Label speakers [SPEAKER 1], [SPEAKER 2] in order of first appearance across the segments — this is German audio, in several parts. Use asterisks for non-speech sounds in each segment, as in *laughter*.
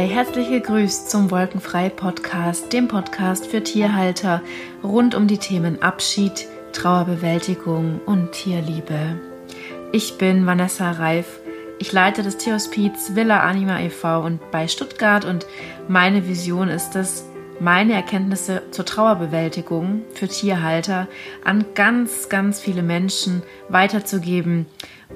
[SPEAKER 1] Sei herzlich gegrüßt zum Wolkenfrei Podcast, dem Podcast für Tierhalter rund um die Themen Abschied, Trauerbewältigung und Tierliebe. Ich bin Vanessa Reif. Ich leite das Tierhospiz Villa Anima e.V. und bei Stuttgart und meine Vision ist es, meine Erkenntnisse zur Trauerbewältigung für Tierhalter an ganz, ganz viele Menschen weiterzugeben,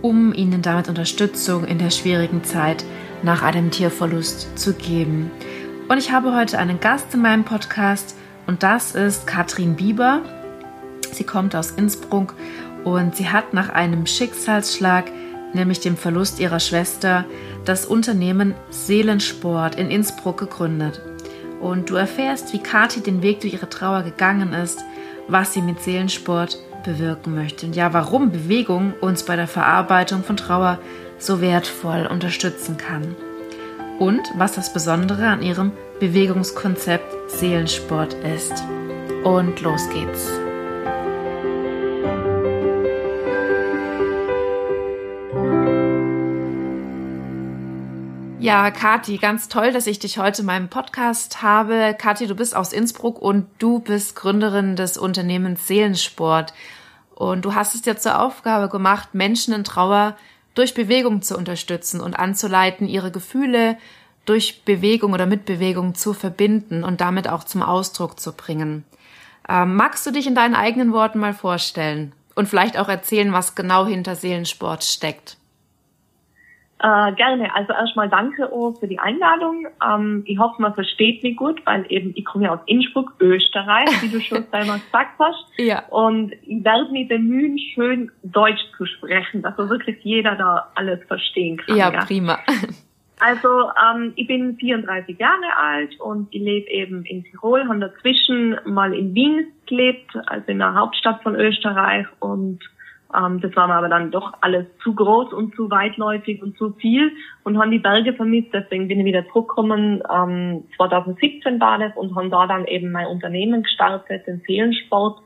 [SPEAKER 1] um ihnen damit Unterstützung in der schwierigen Zeit nach einem Tierverlust zu geben. Und ich habe heute einen Gast in meinem Podcast und das ist Katrin Bieber. Sie kommt aus Innsbruck und sie hat nach einem Schicksalsschlag, nämlich dem Verlust ihrer Schwester, das Unternehmen Seelensport in Innsbruck gegründet. Und du erfährst, wie Kathi den Weg durch ihre Trauer gegangen ist, was sie mit Seelensport bewirken möchte und ja, warum Bewegung uns bei der Verarbeitung von Trauer so wertvoll unterstützen kann. Und was das Besondere an ihrem Bewegungskonzept Seelensport ist. Und los geht's. Ja, Kathi, ganz toll, dass ich dich heute in meinem Podcast habe. Kathi, du bist aus Innsbruck und du bist Gründerin des Unternehmens Seelensport. Und du hast es dir zur Aufgabe gemacht, Menschen in Trauer durch Bewegung zu unterstützen und anzuleiten, ihre Gefühle durch Bewegung oder mit Bewegung zu verbinden und damit auch zum Ausdruck zu bringen. Ähm, magst du dich in deinen eigenen Worten mal vorstellen und vielleicht auch erzählen, was genau hinter Seelensport steckt?
[SPEAKER 2] Äh, gerne. Also erstmal danke auch für die Einladung. Ähm, ich hoffe, man versteht mich gut, weil eben ich komme ja aus Innsbruck, Österreich, wie du schon *laughs* selber gesagt hast. Ja. Und ich werde mich bemühen, schön Deutsch zu sprechen, dass so wirklich jeder da alles verstehen kann.
[SPEAKER 1] Ja, ja. prima. *laughs*
[SPEAKER 2] Also ähm, ich bin 34 Jahre alt und ich lebe eben in Tirol, habe dazwischen mal in Wien gelebt, also in der Hauptstadt von Österreich und ähm, das war mir aber dann doch alles zu groß und zu weitläufig und zu viel und haben die Berge vermisst. Deswegen bin ich wieder zurückgekommen. Ähm, 2017 war das und habe da dann eben mein Unternehmen gestartet, den Seelensport.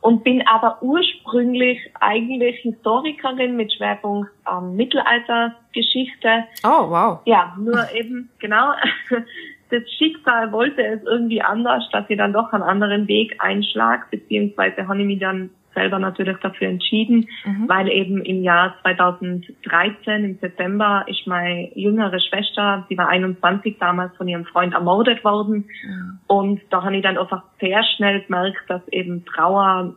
[SPEAKER 2] Und bin aber ursprünglich eigentlich Historikerin mit Schwerpunkt ähm, Mittelaltergeschichte.
[SPEAKER 1] Oh, wow.
[SPEAKER 2] Ja, nur eben, genau. *laughs* Das Schicksal wollte es irgendwie anders, dass ich dann doch einen anderen Weg einschlag, beziehungsweise habe ich mich dann selber natürlich dafür entschieden, mhm. weil eben im Jahr 2013 im September ist meine jüngere Schwester, sie war 21 damals von ihrem Freund ermordet worden mhm. und da habe ich dann einfach sehr schnell gemerkt, dass eben Trauer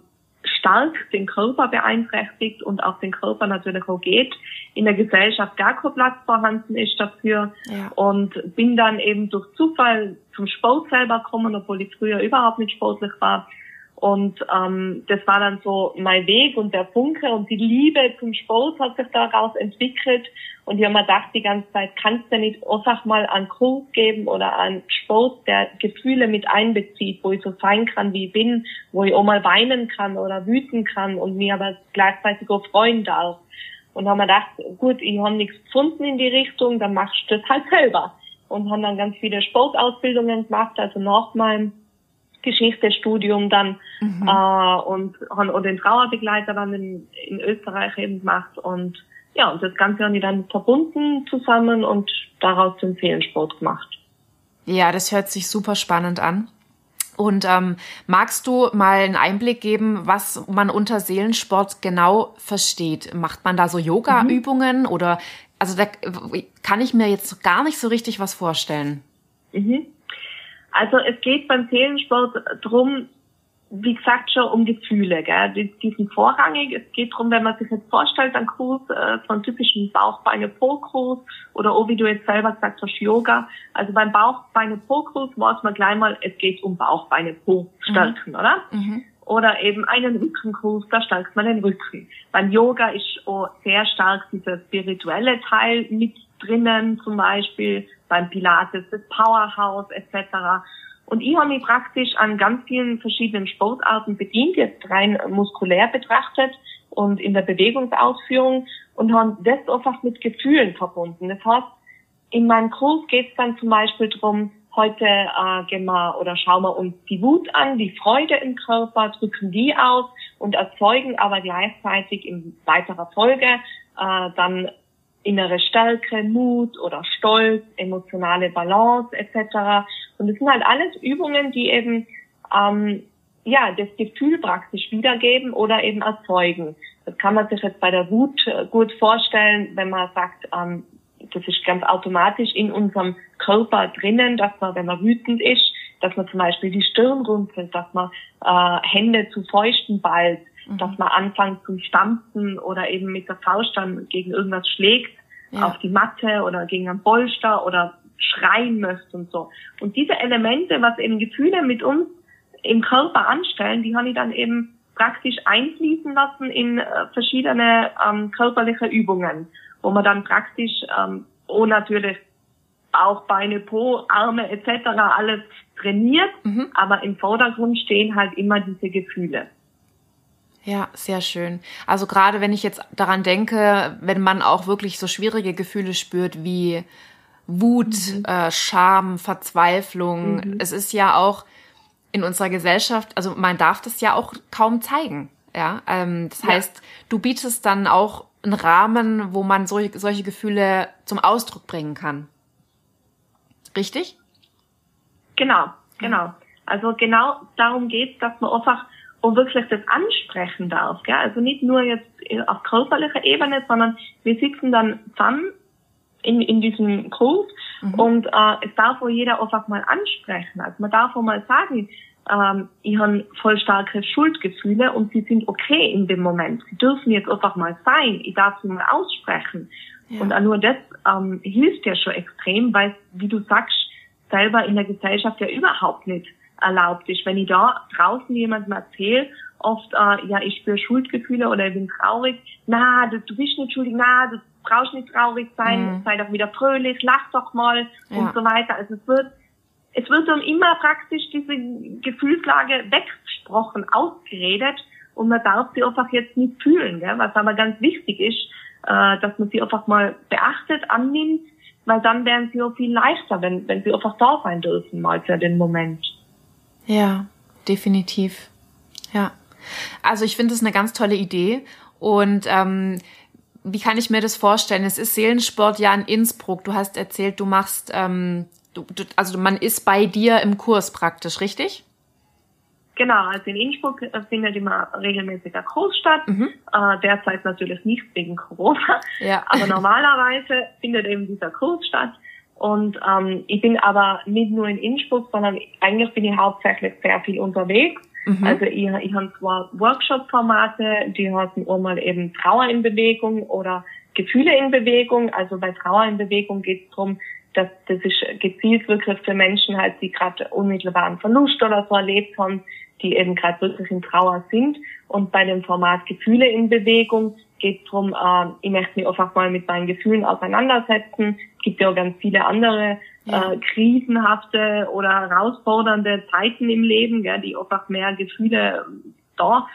[SPEAKER 2] stark den Körper beeinträchtigt und auch den Körper natürlich auch geht. In der Gesellschaft gar kein Platz vorhanden ist dafür ja. und bin dann eben durch Zufall zum Sport selber gekommen, obwohl ich früher überhaupt nicht sportlich war und ähm, das war dann so mein Weg und der Funke und die Liebe zum Sport hat sich daraus entwickelt. Und ich habe mir gedacht, die ganze Zeit kannst du nicht einfach mal einen Kurs geben oder einen Sport, der Gefühle mit einbezieht, wo ich so sein kann, wie ich bin, wo ich auch mal weinen kann oder wüten kann und mir aber gleichzeitig auch freuen darf. Und haben mir gedacht, gut, ich habe nichts gefunden in die Richtung, dann machst du das halt selber. Und haben dann ganz viele Sportausbildungen gemacht, also nach meinem Geschichtsstudium dann mhm. äh, und haben auch den Trauerbegleiter dann in, in Österreich eben gemacht und ja, und das Ganze haben die dann verbunden zusammen und daraus den Seelensport gemacht.
[SPEAKER 1] Ja, das hört sich super spannend an. Und ähm, magst du mal einen Einblick geben, was man unter Seelensport genau versteht? Macht man da so Yoga-Übungen mhm. oder also da kann ich mir jetzt gar nicht so richtig was vorstellen.
[SPEAKER 2] Mhm. Also es geht beim Seelensport drum, wie gesagt, schon um Gefühle, gell? Die, die sind vorrangig. Es geht drum, wenn man sich jetzt vorstellt, ein Kurs, äh, einen typischen Bauchbeine-Po-Kurs oder auch wie du jetzt selber gesagt hast, Yoga. Also beim Bauchbeine-Po-Kurs weiß man gleich mal, es geht um Bauchbeine-Po stärken, mhm. oder? Mhm. Oder eben einen Rückenkurs, da stärkt man den Rücken. Beim Yoga ist auch sehr stark dieser spirituelle Teil mit drinnen, zum Beispiel beim Pilates, das Powerhouse etc. Und ich habe mich praktisch an ganz vielen verschiedenen Sportarten bedient, jetzt rein muskulär betrachtet und in der Bewegungsausführung und habe das einfach mit Gefühlen verbunden. Das heißt, in meinem Kurs geht es dann zum Beispiel drum, heute äh, gehen wir oder schauen wir uns die Wut an, die Freude im Körper, drücken die aus und erzeugen aber gleichzeitig in weiterer Folge äh, dann innere Stärke, Mut oder Stolz, emotionale Balance etc. Und das sind halt alles Übungen, die eben ähm, ja das Gefühl praktisch wiedergeben oder eben erzeugen. Das kann man sich jetzt bei der Wut äh, gut vorstellen, wenn man sagt, ähm, das ist ganz automatisch in unserem Körper drinnen, dass man, wenn man wütend ist, dass man zum Beispiel die Stirn runzelt, dass man äh, Hände zu Fäusten ballt, mhm. dass man anfängt zu stampfen oder eben mit der Faust dann gegen irgendwas schlägt, ja. auf die Matte oder gegen ein Polster oder schreien möchte und so. Und diese Elemente, was eben Gefühle mit uns im Körper anstellen, die habe ich dann eben praktisch einfließen lassen in äh, verschiedene ähm, körperliche Übungen, wo man dann praktisch, ähm, oh natürlich auch Beine, Po, Arme etc. alles trainiert, mhm. aber im Vordergrund stehen halt immer diese Gefühle.
[SPEAKER 1] Ja, sehr schön. Also gerade wenn ich jetzt daran denke, wenn man auch wirklich so schwierige Gefühle spürt wie Wut, mhm. äh, Scham, Verzweiflung, mhm. es ist ja auch in unserer Gesellschaft, also man darf das ja auch kaum zeigen. Ja, ähm, das ja. heißt, du bietest dann auch einen Rahmen, wo man solche, solche Gefühle zum Ausdruck bringen kann. Richtig?
[SPEAKER 2] Genau, genau. Also genau darum geht's, dass man einfach und wirklich das ansprechen darf. Gell? Also nicht nur jetzt auf körperlicher Ebene, sondern wir sitzen dann zusammen in, in diesem Kurs mhm. und äh, es darf auch jeder einfach mal ansprechen. Also man darf auch mal sagen, ähm, ich habe voll starke Schuldgefühle und sie sind okay in dem Moment. Sie dürfen jetzt einfach mal sein. Ich darf sie mal aussprechen. Ja. Und auch nur das ähm, hilft ja schon extrem, weil, wie du sagst, selber in der Gesellschaft ja überhaupt nicht erlaubt ist. Wenn ich da draußen jemandem erzähle, oft, äh, ja, ich spüre Schuldgefühle oder ich bin traurig, na, du, du bist nicht schuldig, na, du brauchst nicht traurig sein, mhm. sei doch wieder fröhlich, lach doch mal ja. und so weiter. Also es wird, es wird dann immer praktisch diese Gefühlslage weggesprochen, ausgeredet und man darf sie einfach jetzt nicht fühlen, gell? was aber ganz wichtig ist, äh, dass man sie einfach mal beachtet, annimmt, weil dann wären sie auch viel leichter, wenn, wenn sie einfach da sein dürfen, mal für den Moment.
[SPEAKER 1] Ja, definitiv. Ja. Also ich finde es eine ganz tolle Idee. Und ähm, wie kann ich mir das vorstellen? Es ist Seelensport ja in Innsbruck. Du hast erzählt, du machst, ähm, du, du, also man ist bei dir im Kurs praktisch, richtig?
[SPEAKER 2] Genau, also in Innsbruck findet immer regelmäßiger Kurs statt. Mhm. Äh, derzeit natürlich nicht wegen Corona, ja. aber normalerweise findet eben dieser Kurs statt. Und ähm, ich bin aber nicht nur in Innsbruck, sondern eigentlich bin ich hauptsächlich sehr viel unterwegs. Mhm. Also ich, ich habe zwar Workshop-Formate, die heißen einmal eben Trauer in Bewegung oder Gefühle in Bewegung. Also bei Trauer in Bewegung geht es darum, dass das ist gezielt wirklich für Menschen halt, die gerade unmittelbaren Verlust oder so erlebt haben, die eben gerade wirklich in Trauer sind. Und bei dem Format Gefühle in Bewegung geht es darum, äh, ich möchte mich einfach mal mit meinen Gefühlen auseinandersetzen. Es gibt ja auch ganz viele andere ja. äh, krisenhafte oder herausfordernde Zeiten im Leben, gell, die einfach mehr Gefühle da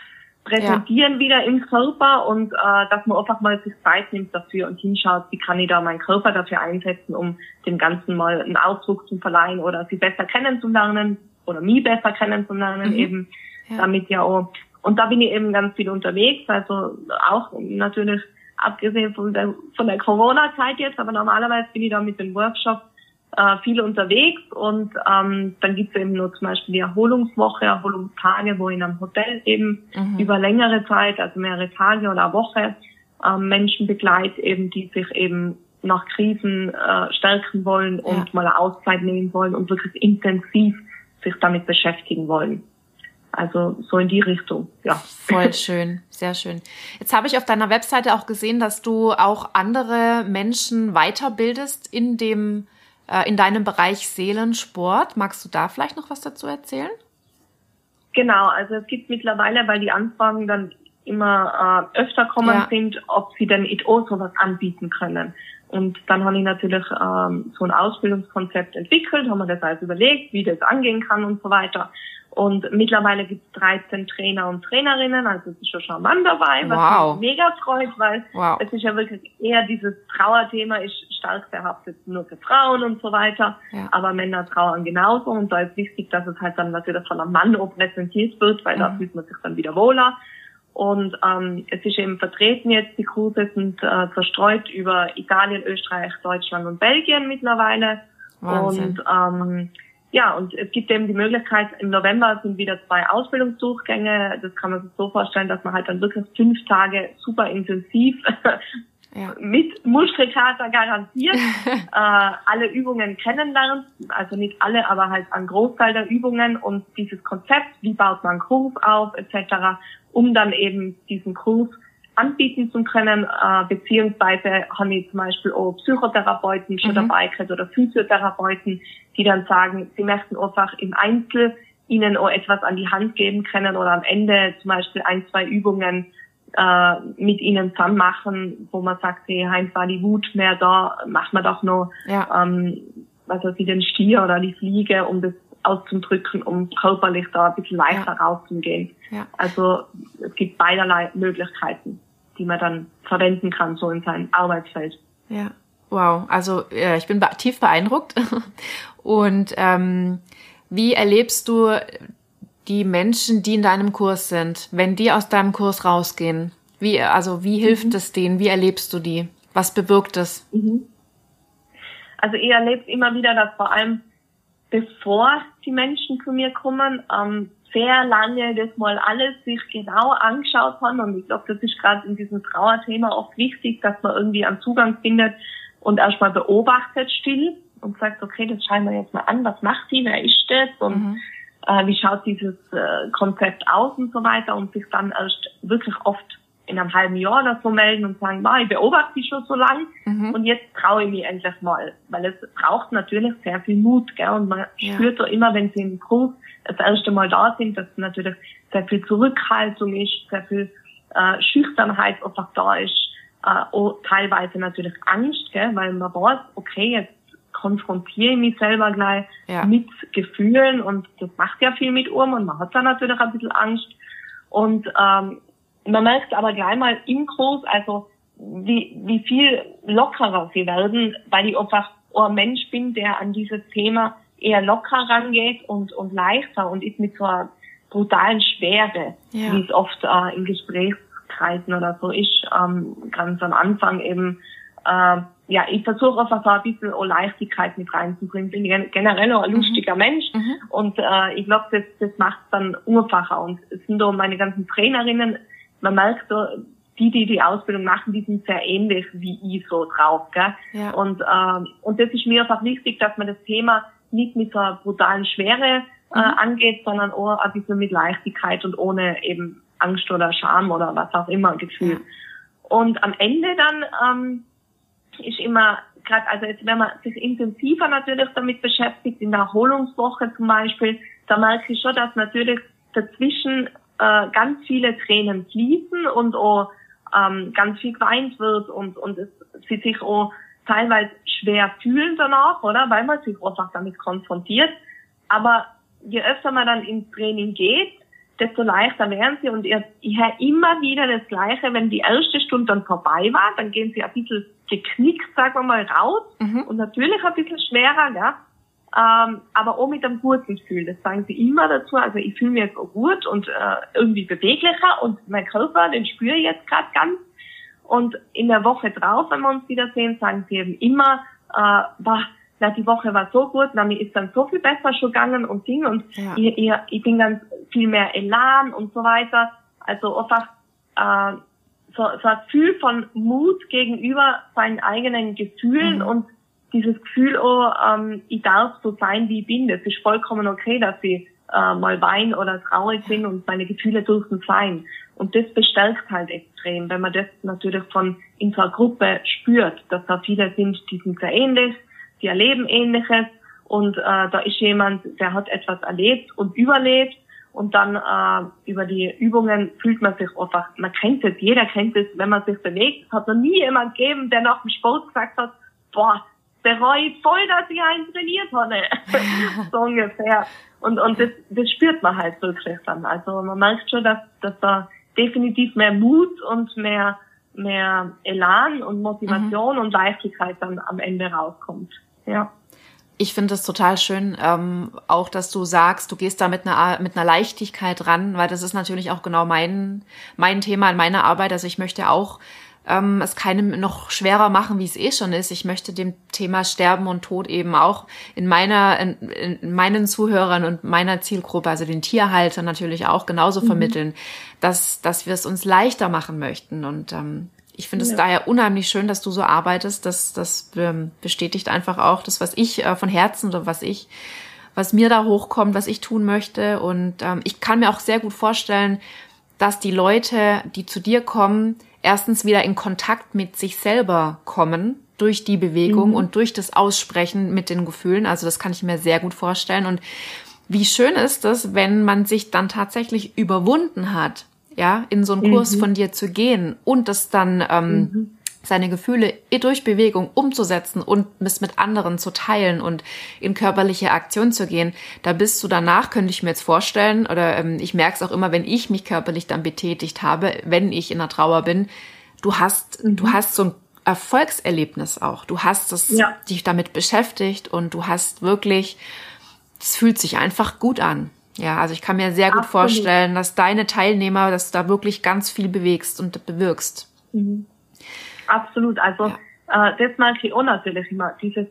[SPEAKER 2] präsentieren ja. wieder im Körper und äh, dass man einfach mal sich Zeit nimmt dafür und hinschaut, wie kann ich da meinen Körper dafür einsetzen, um dem Ganzen mal einen Ausdruck zu verleihen oder sie besser kennenzulernen oder mich besser kennenzulernen mhm. eben, ja. damit ja auch und da bin ich eben ganz viel unterwegs, also auch natürlich abgesehen von der, von der Corona-Zeit jetzt, aber normalerweise bin ich da mit den Workshops äh, viel unterwegs und ähm, dann gibt es eben nur zum Beispiel die Erholungswoche, Erholungstage, wo ich in einem Hotel eben mhm. über längere Zeit, also mehrere Tage oder eine Woche, ähm, Menschen begleitet, eben, die sich eben nach Krisen äh, stärken wollen und ja. mal eine Auszeit nehmen wollen und wirklich intensiv sich damit beschäftigen wollen. Also so in die Richtung, ja.
[SPEAKER 1] Voll *laughs* schön, sehr schön. Jetzt habe ich auf deiner Webseite auch gesehen, dass du auch andere Menschen weiterbildest in dem, äh, in deinem Bereich Seelensport. Magst du da vielleicht noch was dazu erzählen?
[SPEAKER 2] Genau, also es gibt mittlerweile, weil die Anfragen dann immer äh, öfter kommen ja. sind, ob sie denn ITO sowas anbieten können. Und dann habe ich natürlich ähm, so ein Ausbildungskonzept entwickelt, haben wir das alles überlegt, wie das angehen kann und so weiter. Und mittlerweile gibt es 13 Trainer und Trainerinnen, also es ist schon charmant dabei, was wow. mich mega freut, weil wow. es ist ja wirklich eher dieses Trauerthema ist stark verhaftet nur für Frauen und so weiter, ja. aber Männer trauern genauso und da ist wichtig, dass es halt dann natürlich von einem Mann auch präsentiert wird, weil mhm. da fühlt man sich dann wieder wohler. Und ähm, es ist eben vertreten jetzt, die Kurse sind äh, zerstreut über Italien, Österreich, Deutschland und Belgien mittlerweile. Wahnsinn. Und ähm, ja, und es gibt eben die Möglichkeit, im November sind wieder zwei Ausbildungsdurchgänge. Das kann man sich so vorstellen, dass man halt dann wirklich fünf Tage super intensiv *laughs* ja. mit Muskelkater garantiert *laughs* äh, alle Übungen kennenlernt. Also nicht alle, aber halt ein Großteil der Übungen und dieses Konzept, wie baut man Kurs auf etc., um dann eben diesen Kurs anbieten zu können, äh, beziehungsweise haben ich zum Beispiel auch Psychotherapeuten schon mhm. dabei gehabt oder Physiotherapeuten, die dann sagen, sie möchten einfach im Einzel ihnen auch etwas an die Hand geben können oder am Ende zum Beispiel ein, zwei Übungen äh, mit ihnen zusammen machen, wo man sagt, hey, Heinz war die Wut mehr da, machen wir doch noch, ja. ähm, was weiß ich, den Stier oder die Fliege, um das auszudrücken, um körperlich da ein bisschen leichter ja. rauszugehen. Ja. Also es gibt beiderlei Möglichkeiten, die man dann verwenden kann, so in seinem Arbeitsfeld.
[SPEAKER 1] Ja, wow. Also ja, ich bin tief beeindruckt. *laughs* Und ähm, wie erlebst du die Menschen, die in deinem Kurs sind, wenn die aus deinem Kurs rausgehen? Wie, also wie hilft mhm. es denen? Wie erlebst du die? Was bewirkt es? Mhm.
[SPEAKER 2] Also ich erlebe immer wieder, dass vor allem bevor die Menschen zu mir kommen, ähm, sehr lange das mal alles sich genau angeschaut haben. Und ich glaube, das ist gerade in diesem Trauerthema oft wichtig, dass man irgendwie einen Zugang findet und erstmal beobachtet still und sagt, okay, das schauen wir jetzt mal an, was macht sie, wer ist das und mhm. äh, wie schaut dieses äh, Konzept aus und so weiter und sich dann erst wirklich oft in einem halben Jahr oder so melden und sagen, ich beobachte sie schon so lang mhm. und jetzt traue ich mich endlich mal. Weil es braucht natürlich sehr viel Mut, gell? Und man ja. spürt so immer, wenn sie im Kurs das erste Mal da sind, dass natürlich sehr viel Zurückhaltung ist, sehr viel äh, Schüchternheit einfach da ist, äh, auch teilweise natürlich Angst, gell? weil man weiß, okay, jetzt konfrontiere ich mich selber gleich ja. mit Gefühlen und das macht ja viel mit um und man hat da natürlich ein bisschen Angst. Und ähm, man merkt aber gleich mal im Kurs, also wie, wie viel lockerer sie werden, weil ich einfach ein Mensch bin, der an dieses Thema eher locker rangeht und, und leichter und ist mit so einer brutalen Schwere, ja. wie es oft äh, in Gesprächskreisen oder so ist, ähm, ganz am Anfang eben, äh, ja, ich versuche einfach so ein bisschen auch Leichtigkeit mit reinzubringen. Bin generell auch ein mhm. lustiger Mensch mhm. und äh, ich glaube, das, das macht es dann einfacher. Und es sind auch meine ganzen Trainerinnen, man merkt so, die, die die Ausbildung machen, die sind sehr ähnlich wie ich so drauf. Gell? Ja. Und, ähm, und das ist mir einfach wichtig, dass man das Thema nicht mit so einer brutalen Schwere äh, mhm. angeht, sondern auch ein bisschen mit Leichtigkeit und ohne eben Angst oder Scham oder was auch immer Gefühl. Ja. Und am Ende dann ähm, ist immer gerade, also jetzt, wenn man sich intensiver natürlich damit beschäftigt, in der Erholungswoche zum Beispiel, da merke ich schon, dass natürlich dazwischen äh, ganz viele Tränen fließen und auch ähm, ganz viel geweint wird und, und es, sie sich auch teilweise schwer fühlen danach, oder? Weil man sich einfach damit konfrontiert. Aber je öfter man dann ins Training geht, desto leichter werden sie. Und ich, ich höre immer wieder das Gleiche, wenn die erste Stunde dann vorbei war, dann gehen sie ein bisschen geknickt, sagen wir mal, raus. Mhm. Und natürlich ein bisschen schwerer, ja. Ähm, aber auch mit einem guten Gefühl. Das sagen sie immer dazu. Also ich fühle mich jetzt auch gut und äh, irgendwie beweglicher und mein Körper, den spüre ich jetzt gerade ganz. Und in der Woche drauf, wenn wir uns wiedersehen, sagen sie eben immer, äh, bah, na, die Woche war so gut, na, mir ist dann so viel besser schon gegangen und Ding und ja. ich, ich, ich bin ganz viel mehr Elan und so weiter. Also einfach äh, so, so ein Gefühl von Mut gegenüber seinen eigenen Gefühlen mhm. und dieses Gefühl, oh, ähm, ich darf so sein, wie ich bin. Das ist vollkommen okay, dass ich äh, mal wein oder traurig bin und meine Gefühle dürfen sein. Und das bestärkt halt extrem, wenn man das natürlich von in so einer Gruppe spürt, dass da viele sind, die sind sehr ähnlich, die erleben Ähnliches und äh, da ist jemand, der hat etwas erlebt und überlebt und dann äh, über die Übungen fühlt man sich einfach, man kennt es, jeder kennt es, wenn man sich bewegt. Es hat noch nie jemand gegeben, der nach dem Sport gesagt hat, boah, bereue voll, dass ich einen trainiert habe. *laughs* so ungefähr. Und, und das, das spürt man halt wirklich dann. Also man merkt schon, dass, dass da definitiv mehr Mut und mehr, mehr Elan und Motivation mhm. und Leichtigkeit dann am Ende rauskommt. Ja.
[SPEAKER 1] Ich finde es total schön, ähm, auch dass du sagst, du gehst da mit einer, mit einer Leichtigkeit ran, weil das ist natürlich auch genau mein, mein Thema in meiner Arbeit. Also ich möchte auch ähm, es keinem noch schwerer machen, wie es eh schon ist. Ich möchte dem Thema Sterben und Tod eben auch in meiner, in, in meinen Zuhörern und meiner Zielgruppe, also den Tierhaltern natürlich auch genauso mhm. vermitteln, dass, dass wir es uns leichter machen möchten. Und ähm, ich finde ja. es daher unheimlich schön, dass du so arbeitest. Das, das ähm, bestätigt einfach auch das, was ich äh, von Herzen oder was ich, was mir da hochkommt, was ich tun möchte. Und ähm, ich kann mir auch sehr gut vorstellen, dass die Leute, die zu dir kommen, erstens wieder in Kontakt mit sich selber kommen durch die Bewegung mhm. und durch das Aussprechen mit den Gefühlen. Also das kann ich mir sehr gut vorstellen. Und wie schön ist es, wenn man sich dann tatsächlich überwunden hat, ja, in so einen Kurs mhm. von dir zu gehen und das dann ähm, mhm. Seine Gefühle durch Bewegung umzusetzen und es mit anderen zu teilen und in körperliche Aktion zu gehen, da bist du danach, könnte ich mir jetzt vorstellen, oder ähm, ich merke es auch immer, wenn ich mich körperlich dann betätigt habe, wenn ich in der Trauer bin, du hast, mhm. du hast so ein Erfolgserlebnis auch. Du hast es, ja. dich damit beschäftigt und du hast wirklich, es fühlt sich einfach gut an. Ja, also ich kann mir sehr gut Absolut. vorstellen, dass deine Teilnehmer, dass du da wirklich ganz viel bewegst und bewirkst.
[SPEAKER 2] Mhm. Absolut. Also ja. äh, das merke ich auch natürlich immer. Dieses,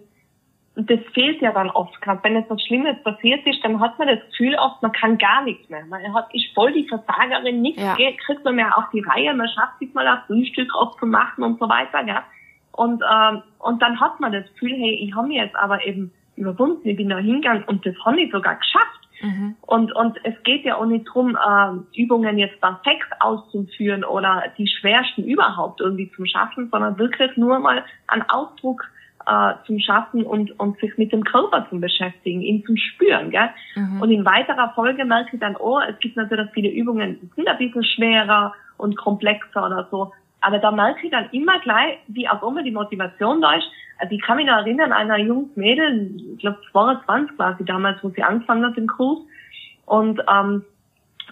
[SPEAKER 2] das fehlt ja dann oft. Gerade wenn etwas Schlimmes passiert ist, dann hat man das Gefühl oft, man kann gar nichts mehr. Man hat, ist voll die Versagerin, nichts ja. kriegt man mehr auf die Reihe, man schafft sich mal ein Frühstück aufzumachen und so weiter. Ja. Und, ähm, und dann hat man das Gefühl, hey, ich habe mich jetzt aber eben überwunden, ich bin da hingegangen und das habe ich sogar geschafft. Mhm. Und, und es geht ja auch nicht drum, äh, Übungen jetzt perfekt auszuführen oder die schwersten überhaupt irgendwie zum Schaffen, sondern wirklich nur mal einen Ausdruck äh, zum Schaffen und, und sich mit dem Körper zu beschäftigen, ihn zum Spüren. Gell? Mhm. Und in weiterer Folge merke ich dann, oh, es gibt natürlich viele Übungen, die sind ein bisschen schwerer und komplexer oder so. Aber da merke ich dann immer gleich, wie auch immer die Motivation da ist. Also ich kann mich noch erinnern, einer jungs Mädel, ich glaube 22 quasi damals, wo sie angefangen hat im Kurs. Und ähm,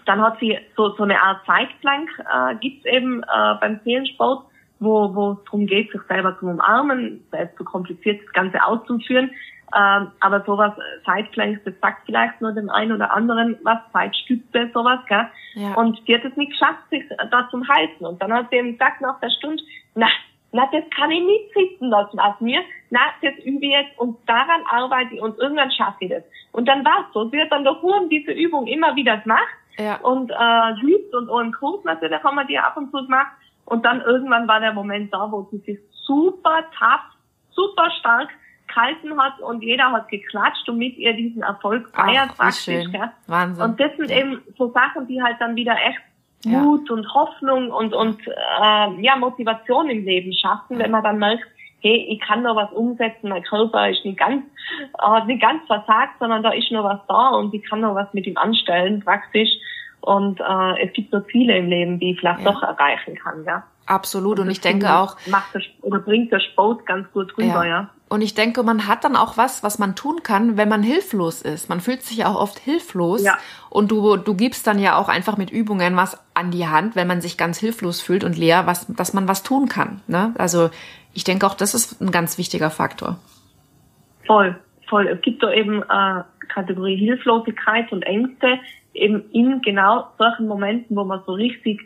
[SPEAKER 2] dann hat sie so, so eine Art Zeitplank, äh, gibt's eben äh, beim Seelensport, wo, wo es darum geht, sich selber zu umarmen, es ist zu kompliziert, das Ganze auszuführen. Ähm, aber sowas, Zeitplanks, das sagt vielleicht nur dem einen oder anderen was, Zeitstütze, sowas, gell? Ja. Und die hat es nicht geschafft, sich da zum halten. Und dann hat sie eben gesagt nach der Stunde, na, na, das kann ich nicht sitzen lassen auf mir. Na, das übe ich jetzt und daran arbeite ich und irgendwann schaffe ich das. Und dann war es so. Sie hat dann doch nur diese Übung immer wieder gemacht. Ja. Und äh, süß und im Kurs natürlich haben wir die ab und zu gemacht. Und dann irgendwann war der Moment da, wo sie sich super tough, super stark gehalten hat und jeder hat geklatscht und mit ihr diesen Erfolg feiert praktisch. Wahnsinn. Und das sind ja. eben so Sachen, die halt dann wieder echt Mut ja. und Hoffnung und und äh, ja Motivation im Leben schaffen, wenn man dann merkt, hey, ich kann noch was umsetzen, mein Körper ist nicht ganz äh, nicht ganz versagt, sondern da ist noch was da und ich kann noch was mit ihm anstellen praktisch. Und äh, es gibt so Ziele im Leben, die ich vielleicht ja. doch erreichen kann, ja.
[SPEAKER 1] Absolut. Und, und ich denke auch.
[SPEAKER 2] Macht das, oder bringt der Sport ganz gut rüber, ja. ja.
[SPEAKER 1] Und ich denke, man hat dann auch was, was man tun kann, wenn man hilflos ist. Man fühlt sich ja auch oft hilflos. Ja. Und du, du gibst dann ja auch einfach mit Übungen was an die Hand, wenn man sich ganz hilflos fühlt und leer, was, dass man was tun kann. Ne? Also ich denke auch, das ist ein ganz wichtiger Faktor.
[SPEAKER 2] Voll, voll. Es gibt da eben äh, Kategorie Hilflosigkeit und Ängste, eben in genau solchen Momenten, wo man so richtig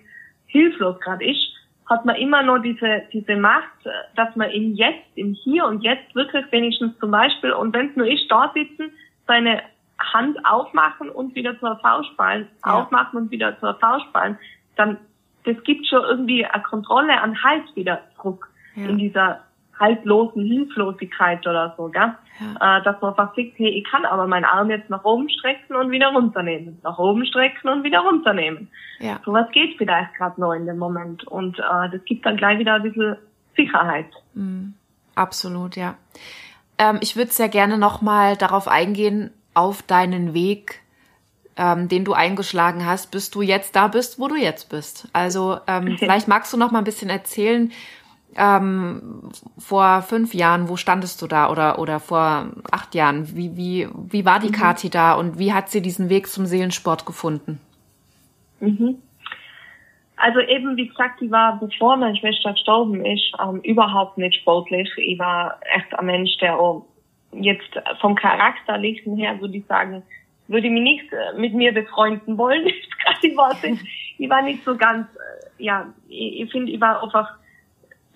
[SPEAKER 2] hilflos gerade ist, hat man immer noch diese, diese Macht, dass man im Jetzt, im Hier und Jetzt wirklich wenigstens zum Beispiel, und wenn es nur ist, da sitzen, seine Hand aufmachen und wieder zur Faust ballen, ja. aufmachen und wieder zur Faust ballen, dann, das gibt schon irgendwie eine Kontrolle an Hals wieder Druck ja. in dieser haltlosen Hilflosigkeit oder so, gell? Ja. Äh, dass man einfach sagt, hey, ich kann aber meinen Arm jetzt nach oben strecken und wieder runternehmen, nach oben strecken und wieder runternehmen. Ja. So was geht vielleicht gerade noch in dem Moment und äh, das gibt dann gleich wieder ein bisschen Sicherheit.
[SPEAKER 1] Mhm. Absolut, ja. Ähm, ich würde sehr gerne nochmal darauf eingehen, auf deinen Weg, ähm, den du eingeschlagen hast, bis du jetzt da bist, wo du jetzt bist. Also ähm, *laughs* vielleicht magst du noch mal ein bisschen erzählen, ähm, vor fünf Jahren, wo standest du da oder oder vor acht Jahren? Wie wie wie war die mhm. Kati da und wie hat sie diesen Weg zum Seelensport gefunden?
[SPEAKER 2] Mhm. Also eben wie gesagt, ich war bevor meine Schwester gestorben ist ähm, überhaupt nicht sportlich. Ich war echt ein Mensch, der auch jetzt vom Charakterlichen her würde ich sagen, würde mich nicht äh, mit mir befreunden wollen. *laughs* ich, war nicht, ich war nicht so ganz, äh, ja, ich, ich finde, ich war einfach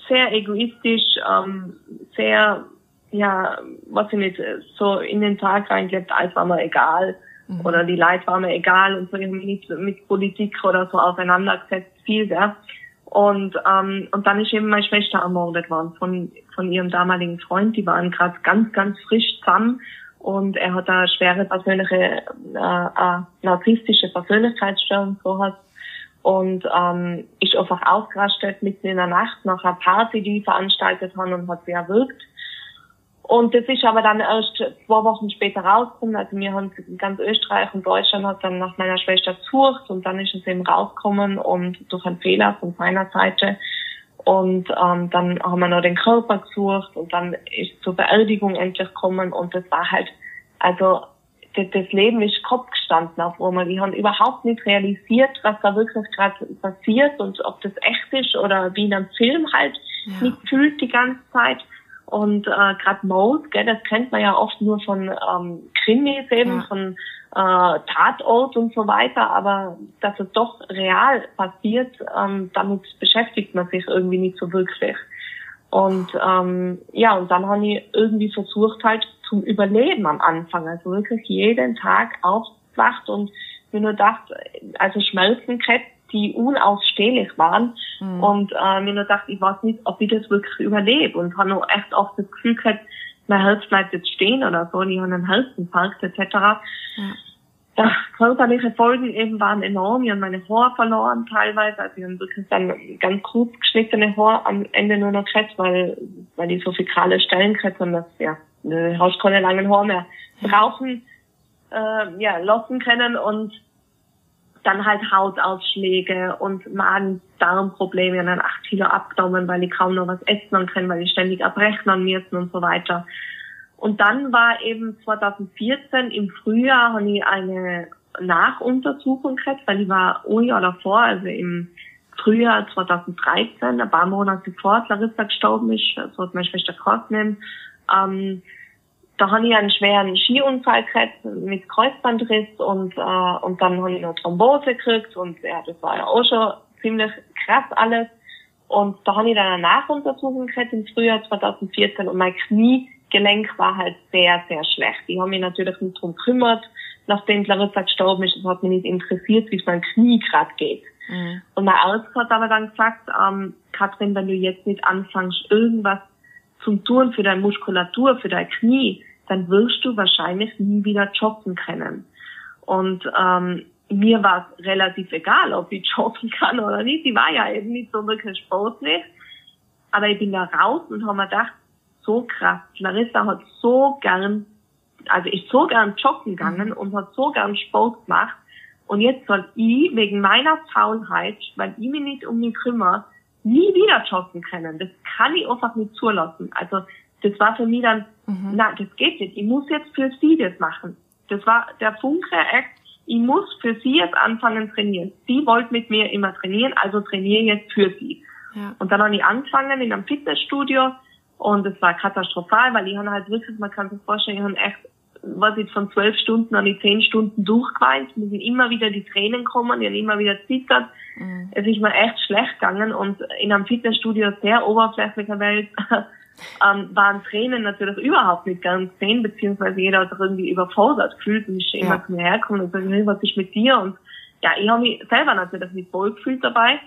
[SPEAKER 2] sehr egoistisch, ähm, sehr, ja, was ich nicht, so in den Tag reingelebt, alles war mir egal. Mhm. Oder die Leute war mir egal und so, mich nicht mit Politik oder so auseinandergesetzt, viel, ja. Und, ähm, und dann ist eben meine Schwester ermordet worden von, von ihrem damaligen Freund. Die waren gerade ganz, ganz frisch zusammen und er hat eine schwere persönliche, äh, äh, narzisstische Persönlichkeitsstörung, so hat und ähm, ist einfach ausgerastet mitten in der Nacht nach einer Party, die veranstaltet haben und hat sie erwürgt. Und das ist aber dann erst zwei Wochen später rausgekommen. Also wir haben ganz Österreich und Deutschland hat dann nach meiner Schwester gesucht und dann ist es eben rausgekommen und durch einen Fehler von seiner Seite. Und ähm, dann haben wir noch den Körper gesucht und dann ist zur Beerdigung endlich gekommen und das war halt, also das, Leben ist Kopf gestanden auf einmal. Die haben überhaupt nicht realisiert, was da wirklich gerade passiert und ob das echt ist oder wie in einem Film halt ja. nicht fühlt die ganze Zeit. Und äh, gerade Mode, gell, das kennt man ja oft nur von ähm, Krimis eben, ja. von äh, Tatort und so weiter, aber dass es doch real passiert, ähm, damit beschäftigt man sich irgendwie nicht so wirklich. Und ähm, ja, und dann habe ich irgendwie versucht halt zum Überleben am Anfang, also wirklich jeden Tag aufwacht und mir nur gedacht, also Schmerzen gehabt, die unausstehlich waren. Mhm. Und äh, mir nur gedacht, ich weiß nicht, ob ich das wirklich überlebe. Und habe noch echt oft das Gefühl gehabt, mein Herz bleibt jetzt stehen oder so, ich habe einen Herzinfarkt etc. Ja. Ja, körperliche Folgen eben waren enorm. Ich habe meine Haare verloren teilweise. Also ich habe wirklich dann ganz kurz geschnittene Haare am Ende nur noch gehabt, weil, weil die so viel kahle Stellen gehabt haben, dass, ja, du hast keine langen Haare mehr brauchen, äh, ja, lassen können und dann halt Hautausschläge und Magen-Darm-Probleme und dann acht Kilo abgenommen, weil ich kaum noch was essen kann, weil ich ständig abrechnen müssen und so weiter. Und dann war eben 2014 im Frühjahr habe ich eine Nachuntersuchung gekriegt, weil ich war ein Jahr davor, also im Frühjahr 2013, ein paar Monate bevor Larissa gestorben ist, so hat meine Schwester genommen, ähm, da habe ich einen schweren Skiunfall gekriegt mit Kreuzbandriss und, äh, und dann habe ich noch Thrombose gekriegt und ja, das war ja auch schon ziemlich krass alles. Und da habe ich dann eine Nachuntersuchung gekriegt im Frühjahr 2014 und mein Kniegelenk war halt sehr, sehr schlecht. Ich habe mich natürlich nicht drum gekümmert, nachdem Clarissa gestorben ist. Das hat mich nicht interessiert, wie es meinem Knie gerade geht. Mhm. Und mein Arzt hat aber dann gesagt, ähm, Katrin, wenn du jetzt nicht anfängst, irgendwas zum Tun für deine Muskulatur, für dein Knie, dann wirst du wahrscheinlich nie wieder joggen können. Und ähm, mir war es relativ egal, ob ich joggen kann oder nicht. Ich war ja eben nicht so wirklich sportlich. Aber ich bin da raus und habe mir gedacht, so krass. Larissa hat so gern, also ist so gern joggen gegangen und hat so gern Sport gemacht. Und jetzt soll ich wegen meiner Faulheit, weil ich mich nicht um mich kümmere, nie wieder joggen können. Das kann ich einfach nicht zulassen. Also das war für mich dann, mhm. na, das geht nicht. Ich muss jetzt für sie das machen. Das war der Funke, echt, ich muss für sie jetzt anfangen trainieren. Sie wollte mit mir immer trainieren, also trainiere jetzt für sie. Ja. Und dann habe ich angefangen in einem Fitnessstudio und es war katastrophal, weil ich habe halt wirklich, man kann sich vorstellen, ich habe echt, was ich von zwölf Stunden an die zehn Stunden durchgeweint, mir sind immer wieder die Tränen kommen, ich habe immer wieder zittert. Mhm. Es ist mir echt schlecht gegangen und in einem Fitnessstudio sehr oberflächlicher Welt *laughs* ähm, waren Tränen natürlich überhaupt nicht gern gesehen, beziehungsweise jeder hat sich irgendwie überfordert gefühlt und ist ja. immer zu mir hergekommen und gesagt, was ist mit dir? Und ja, ich habe mich selber natürlich nicht wohl gefühlt dabei.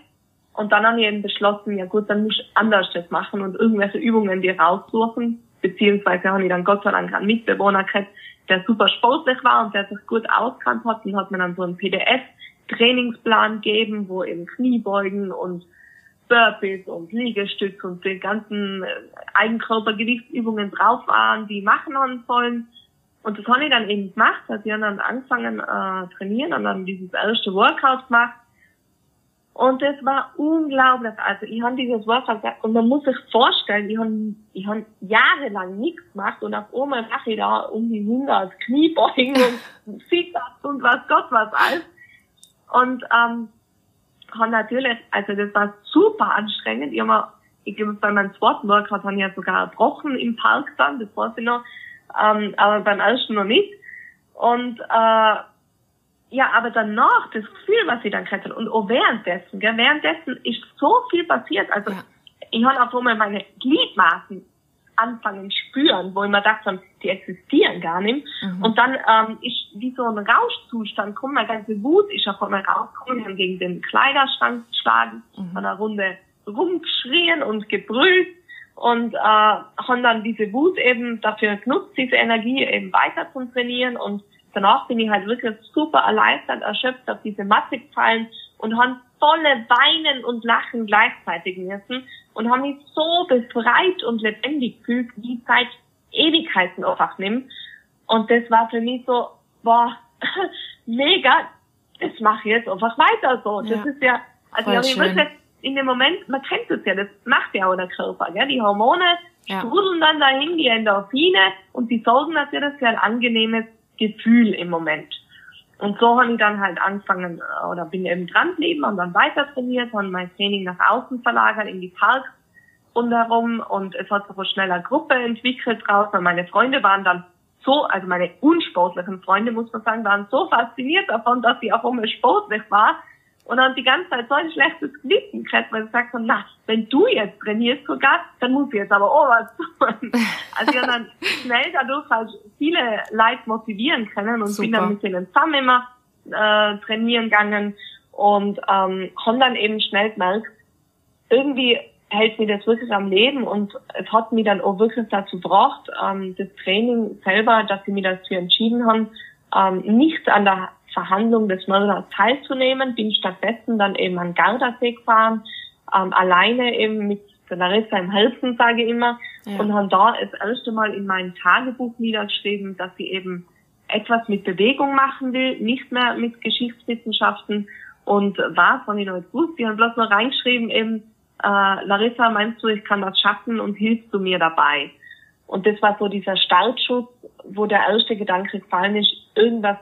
[SPEAKER 2] Und dann habe ich eben beschlossen, ja gut, dann muss ich anders das machen und irgendwelche Übungen dir raussuchen. Beziehungsweise habe ich dann Gott sei Dank einen Mitbewohner gehabt, der super sportlich war und der sich gut auskannt hat und hat mir dann so einen PDF-Trainingsplan gegeben, wo eben Kniebeugen und Burpees und Liegestütz und die ganzen äh, Eigenkörpergewichtsübungen drauf waren, die machen haben sollen. Und das habe ich dann eben gemacht. Also ich habe dann angefangen äh, trainieren und dann dieses erste Workout gemacht. Und das war unglaublich. Also ich habe dieses Workout gemacht und man muss sich vorstellen, ich habe ich hab jahrelang nichts gemacht und auf einmal mache ich da um die 100 Kniebeugen und *laughs* Sit-Ups und was Gott was alles. Und ähm, habe natürlich, also das war super anstrengend. Ich, habe, ich glaube, bei meinem zweiten Workout habe ich ja sogar erbrochen im Park dann, das weiß ich noch. ähm, aber beim ersten noch nicht. Und äh, ja, aber danach, das Gefühl, was ich dann gekriegt habe, und auch währenddessen, gell, währenddessen ist so viel passiert. Also ja. ich habe auch mal meine Gliedmaßen anfangen spüren, wo ich mir dachte, die existieren gar nicht. Mhm. Und dann ähm, ist wie so ein Rauschzustand kommt, meine ganze Wut ist auf einmal rausgekommen, haben gegen den Kleiderschrank geschlagen, mhm. von einer Runde rumgeschrien und gebrüllt und äh, haben dann diese Wut eben dafür genutzt, diese Energie eben weiter zu trainieren und danach bin ich halt wirklich super erleichtert, erschöpft auf diese Matte gefallen und haben volle Weinen und Lachen gleichzeitig müssen und haben mich so befreit und lebendig gefühlt, wie seit Ewigkeiten einfach nimmt. Und das war für mich so, boah, *laughs* mega, das mache ich jetzt einfach weiter so. Ja. Das ist ja, also ich habe wirklich in dem Moment, man kennt es ja, das macht ja auch der Körper, gell? die Hormone ja. sprudeln dann dahin, die Endorphine und die sorgen natürlich für ein angenehmes Gefühl im Moment. Und so habe ich dann halt angefangen äh, oder bin eben dran geblieben und dann weiter trainiert, und mein Training nach außen verlagert in die Parks rundherum und es hat so eine schnelle Gruppe entwickelt draußen und meine Freunde waren dann so, also meine unsportlichen Freunde, muss man sagen, waren so fasziniert davon, dass ich auch immer sportlich war, und dann die ganze Zeit so ein schlechtes Gewissen gekriegt, weil sie sagt so, na, wenn du jetzt trainierst sogar, dann muss ich jetzt aber auch was tun. *laughs* Also ich habe dann schnell dadurch halt viele Leute motivieren können und Super. bin dann mit denen zusammen immer äh, trainieren gegangen und ähm, haben dann eben schnell gemerkt, irgendwie hält mir das wirklich am Leben und es hat mich dann auch wirklich dazu gebracht, ähm, das Training selber, dass sie mir dazu entschieden haben, ähm, nicht an der Verhandlung des Mörders teilzunehmen, bin stattdessen dann eben an Gardasee gefahren, ähm, alleine eben mit Larissa im Helfen, sage ich immer, ja. und habe da das erste Mal in mein Tagebuch niedergeschrieben, dass sie eben etwas mit Bewegung machen will, nicht mehr mit Geschichtswissenschaften und was, wenn ich noch nicht wusste, die haben bloß noch reingeschrieben eben, äh, Larissa, meinst du, ich kann das schaffen und hilfst du mir dabei? Und das war so dieser Startschuss, wo der erste Gedanke gefallen ist, irgendwas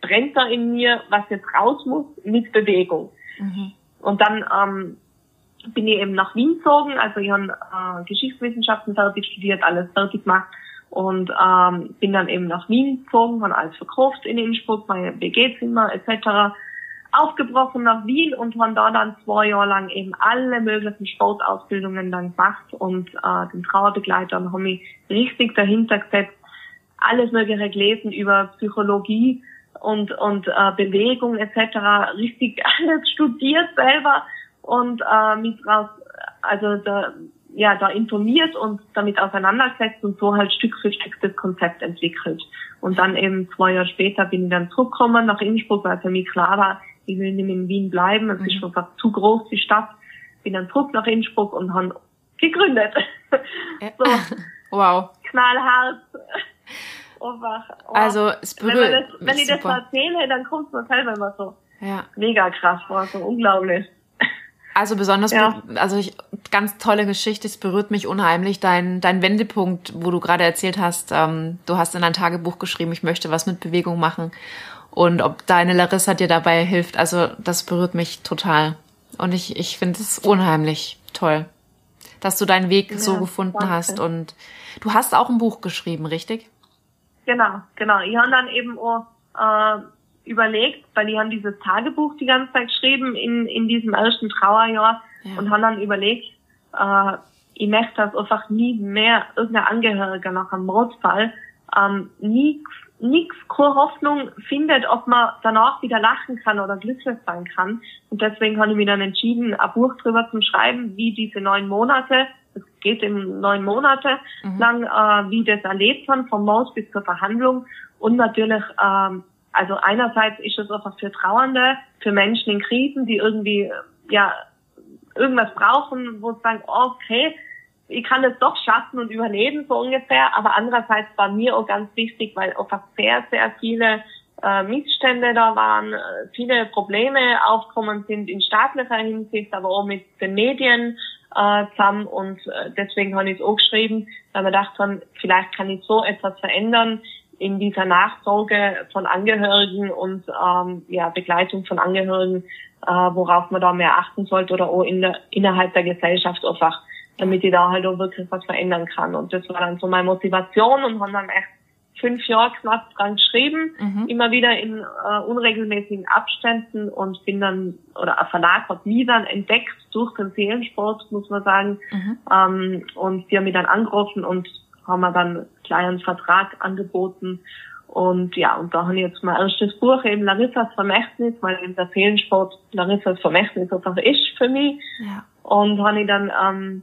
[SPEAKER 2] brennt da in mir, was jetzt raus muss, mit Bewegung. Mhm. Und dann ähm, bin ich eben nach Wien gezogen, also ich habe äh, Geschichtswissenschaften fertig studiert, alles fertig gemacht und ähm, bin dann eben nach Wien gezogen, habe alles verkauft in Innsbruck, mein WG-Zimmer etc. aufgebrochen nach Wien und habe da dann zwei Jahre lang eben alle möglichen Sportausbildungen dann gemacht und äh, den Trauerbegleiter und habe mich richtig dahinter gesetzt, alles mögliche gelesen über Psychologie, und, und äh, Bewegung etc. richtig *laughs* alles studiert selber und äh, mit raus, also da, ja, da informiert und damit auseinandergesetzt und so halt Stück für Stück das Konzept entwickelt. Und dann eben zwei Jahre später bin ich dann zurückgekommen nach Innsbruck, weil für mich klar war, ich will nicht in Wien bleiben, es mhm. ist einfach zu groß, die Stadt. Bin dann zurück nach Innsbruck und habe gegründet. *laughs* so. *laughs*
[SPEAKER 1] Wow.
[SPEAKER 2] Knallhart. Einfach, oh.
[SPEAKER 1] Also es berührt.
[SPEAKER 2] Wenn, das, wenn ich das mal erzähle, dann kommt es mir selber immer so ja. mega krass vor, so unglaublich.
[SPEAKER 1] Also besonders, ja. also ich, ganz tolle Geschichte, es berührt mich unheimlich, dein, dein Wendepunkt, wo du gerade erzählt hast, ähm, du hast in dein Tagebuch geschrieben, ich möchte was mit Bewegung machen und ob deine Larissa dir dabei hilft, also das berührt mich total. Und ich, ich finde es unheimlich toll, dass du deinen Weg ja, so gefunden danke. hast und du hast auch ein Buch geschrieben, richtig?
[SPEAKER 2] Genau, genau. Ich habe dann eben auch äh, überlegt, weil ich habe dieses Tagebuch die ganze Zeit geschrieben in, in diesem ersten Trauerjahr ja. und habe dann überlegt, äh, ich möchte, dass einfach nie mehr irgendein Angehöriger nach einem Mordfall ähm, nie nichts, keine Hoffnung findet, ob man danach wieder lachen kann oder glücklich sein kann. Und deswegen habe ich mich dann entschieden, ein Buch drüber zu schreiben, wie diese neun Monate geht in neun Monate mhm. lang, äh, wie das erlebt haben, vom Mord bis zur Verhandlung. Und natürlich, ähm, also einerseits ist es einfach für Trauernde, für Menschen in Krisen, die irgendwie, ja, irgendwas brauchen, wo sie sagen, okay, ich kann es doch schaffen und überleben, so ungefähr. Aber andererseits war mir auch ganz wichtig, weil einfach sehr, sehr viele äh, Missstände da waren, äh, viele Probleme aufkommen sind in staatlicher Hinsicht, aber auch mit den Medien, äh, zusammen und äh, deswegen habe ich es auch geschrieben, weil wir gedacht haben, vielleicht kann ich so etwas verändern in dieser Nachsorge von Angehörigen und ähm, ja, Begleitung von Angehörigen, äh, worauf man da mehr achten sollte oder auch in der, innerhalb der Gesellschaft einfach, damit ich da halt auch wirklich was verändern kann. Und das war dann so meine Motivation und haben dann echt fünf Jahre knapp dran geschrieben, mhm. immer wieder in äh, unregelmäßigen Abständen und bin dann, oder ein Verlag hat mich dann entdeckt durch den Seelensport, muss man sagen. Mhm. Ähm, und die haben mich dann angerufen und haben mir dann gleich einen Vertrag angeboten. Und ja, und da habe ich jetzt mein erstes Buch, eben Larissas Vermächtnis, weil eben der Seelensport Larissas Vermächtnis einfach ist für mich. Ja. Und habe ich dann ähm,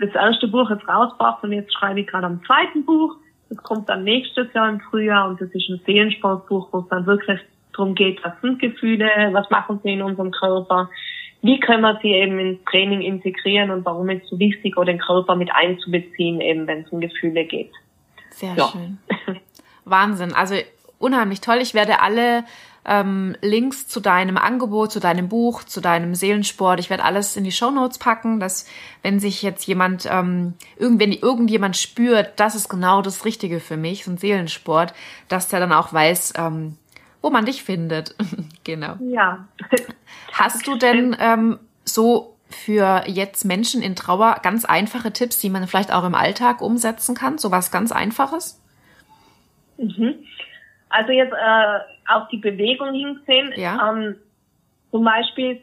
[SPEAKER 2] das erste Buch jetzt rausgebracht und jetzt schreibe ich gerade am zweiten Buch. Das kommt dann nächstes Jahr im Frühjahr und das ist ein Seelensportbuch, wo es dann wirklich darum geht, was sind Gefühle, was machen sie in unserem Körper, wie können wir sie eben ins Training integrieren und warum ist es so wichtig, den Körper mit einzubeziehen, eben wenn es um Gefühle geht.
[SPEAKER 1] Sehr ja. schön. Wahnsinn. Also unheimlich toll. Ich werde alle ähm, Links zu deinem Angebot, zu deinem Buch, zu deinem Seelensport. Ich werde alles in die Show Notes packen, dass wenn sich jetzt jemand, ähm, wenn irgendjemand spürt, das ist genau das Richtige für mich, so ein Seelensport, dass der dann auch weiß, ähm, wo man dich findet. *laughs* genau.
[SPEAKER 2] Ja.
[SPEAKER 1] Hast du denn ähm, so für jetzt Menschen in Trauer ganz einfache Tipps, die man vielleicht auch im Alltag umsetzen kann? So was ganz Einfaches?
[SPEAKER 2] Mhm. Also jetzt äh, auf die Bewegung hinsehen. Ja. Ähm, zum Beispiel,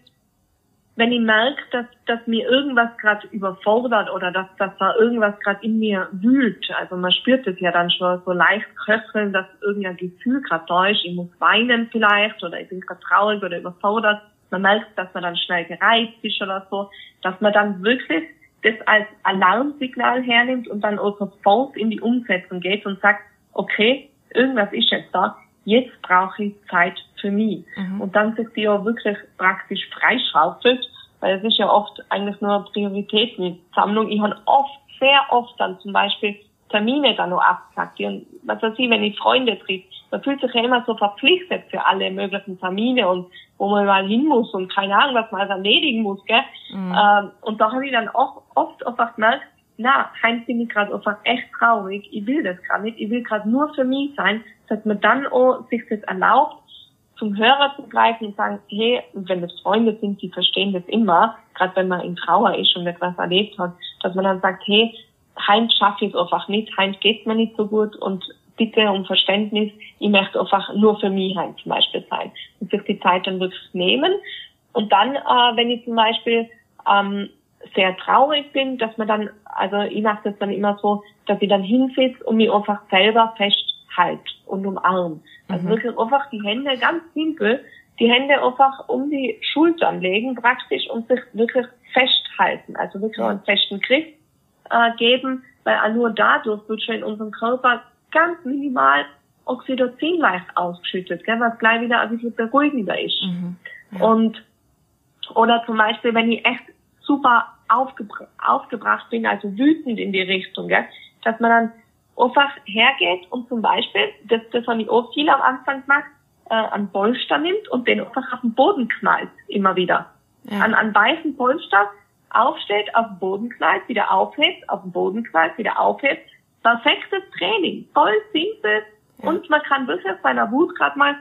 [SPEAKER 2] wenn ich merke, dass, dass mir irgendwas gerade überfordert oder dass, dass da irgendwas gerade in mir wühlt, also man spürt es ja dann schon so leicht köcheln, dass irgendein Gefühl gerade da ist, ich muss weinen vielleicht oder ich bin gerade traurig oder überfordert. Man merkt, dass man dann schnell gereizt ist oder so, dass man dann wirklich das als Alarmsignal hernimmt und dann auch sofort in die Umsetzung geht und sagt, okay, irgendwas ist jetzt da, jetzt brauche ich Zeit für mich. Mhm. Und dann sich die auch wirklich praktisch freischaufelt, weil es ist ja oft eigentlich nur eine Prioritätensammlung. Ich habe oft, sehr oft dann zum Beispiel Termine dann noch abgesagt. Und was weiß ich, wenn ich Freunde trifft, man fühlt sich ja immer so verpflichtet für alle möglichen Termine und wo man mal hin muss und keine Ahnung, was man alles erledigen muss, gell? Mhm. Ähm, und da habe ich dann auch oft einfach gemerkt, na, heim bin ich gerade einfach echt traurig, ich will das gerade nicht, ich will gerade nur für mich sein, dass man dann auch sich das erlaubt, zum Hörer zu greifen und sagen, hey, wenn das Freunde sind, die verstehen das immer, gerade wenn man in Trauer ist und etwas erlebt hat, dass man dann sagt, hey, heim schaffe ich es einfach nicht, heim geht mir nicht so gut. Und bitte um Verständnis, ich möchte einfach nur für mich heim zum Beispiel sein. Und sich die Zeit dann wirklich nehmen. Und dann, äh, wenn ich zum Beispiel ähm, sehr traurig bin, dass man dann, also ich mache das dann immer so, dass ich dann hinsitze und mich einfach selber festhalt und umarm. Also mhm. wirklich einfach die Hände ganz simpel, die Hände einfach um die Schultern legen praktisch und sich wirklich festhalten, also wirklich einen festen Griff äh, geben, weil auch nur dadurch wird schon in unserem Körper ganz minimal Oxytocin leicht ausgeschüttet, gell, was gleich wieder ein bisschen beruhigender ist. Mhm. Ja. Und oder zum Beispiel, wenn ich echt super aufgebra aufgebracht bin, also wütend in die Richtung, gell? dass man dann einfach hergeht und zum Beispiel, das, das habe ich auch viel am Anfang gemacht, äh, einen Polster nimmt und den einfach auf den Boden knallt, immer wieder. Ja. An, an weißen Polster aufsteht, auf den Boden knallt, wieder aufhebt, auf den Boden knallt, wieder aufhebt. Perfektes Training, voll simpel. Ja. Und man kann wirklich seiner Wut gerade mal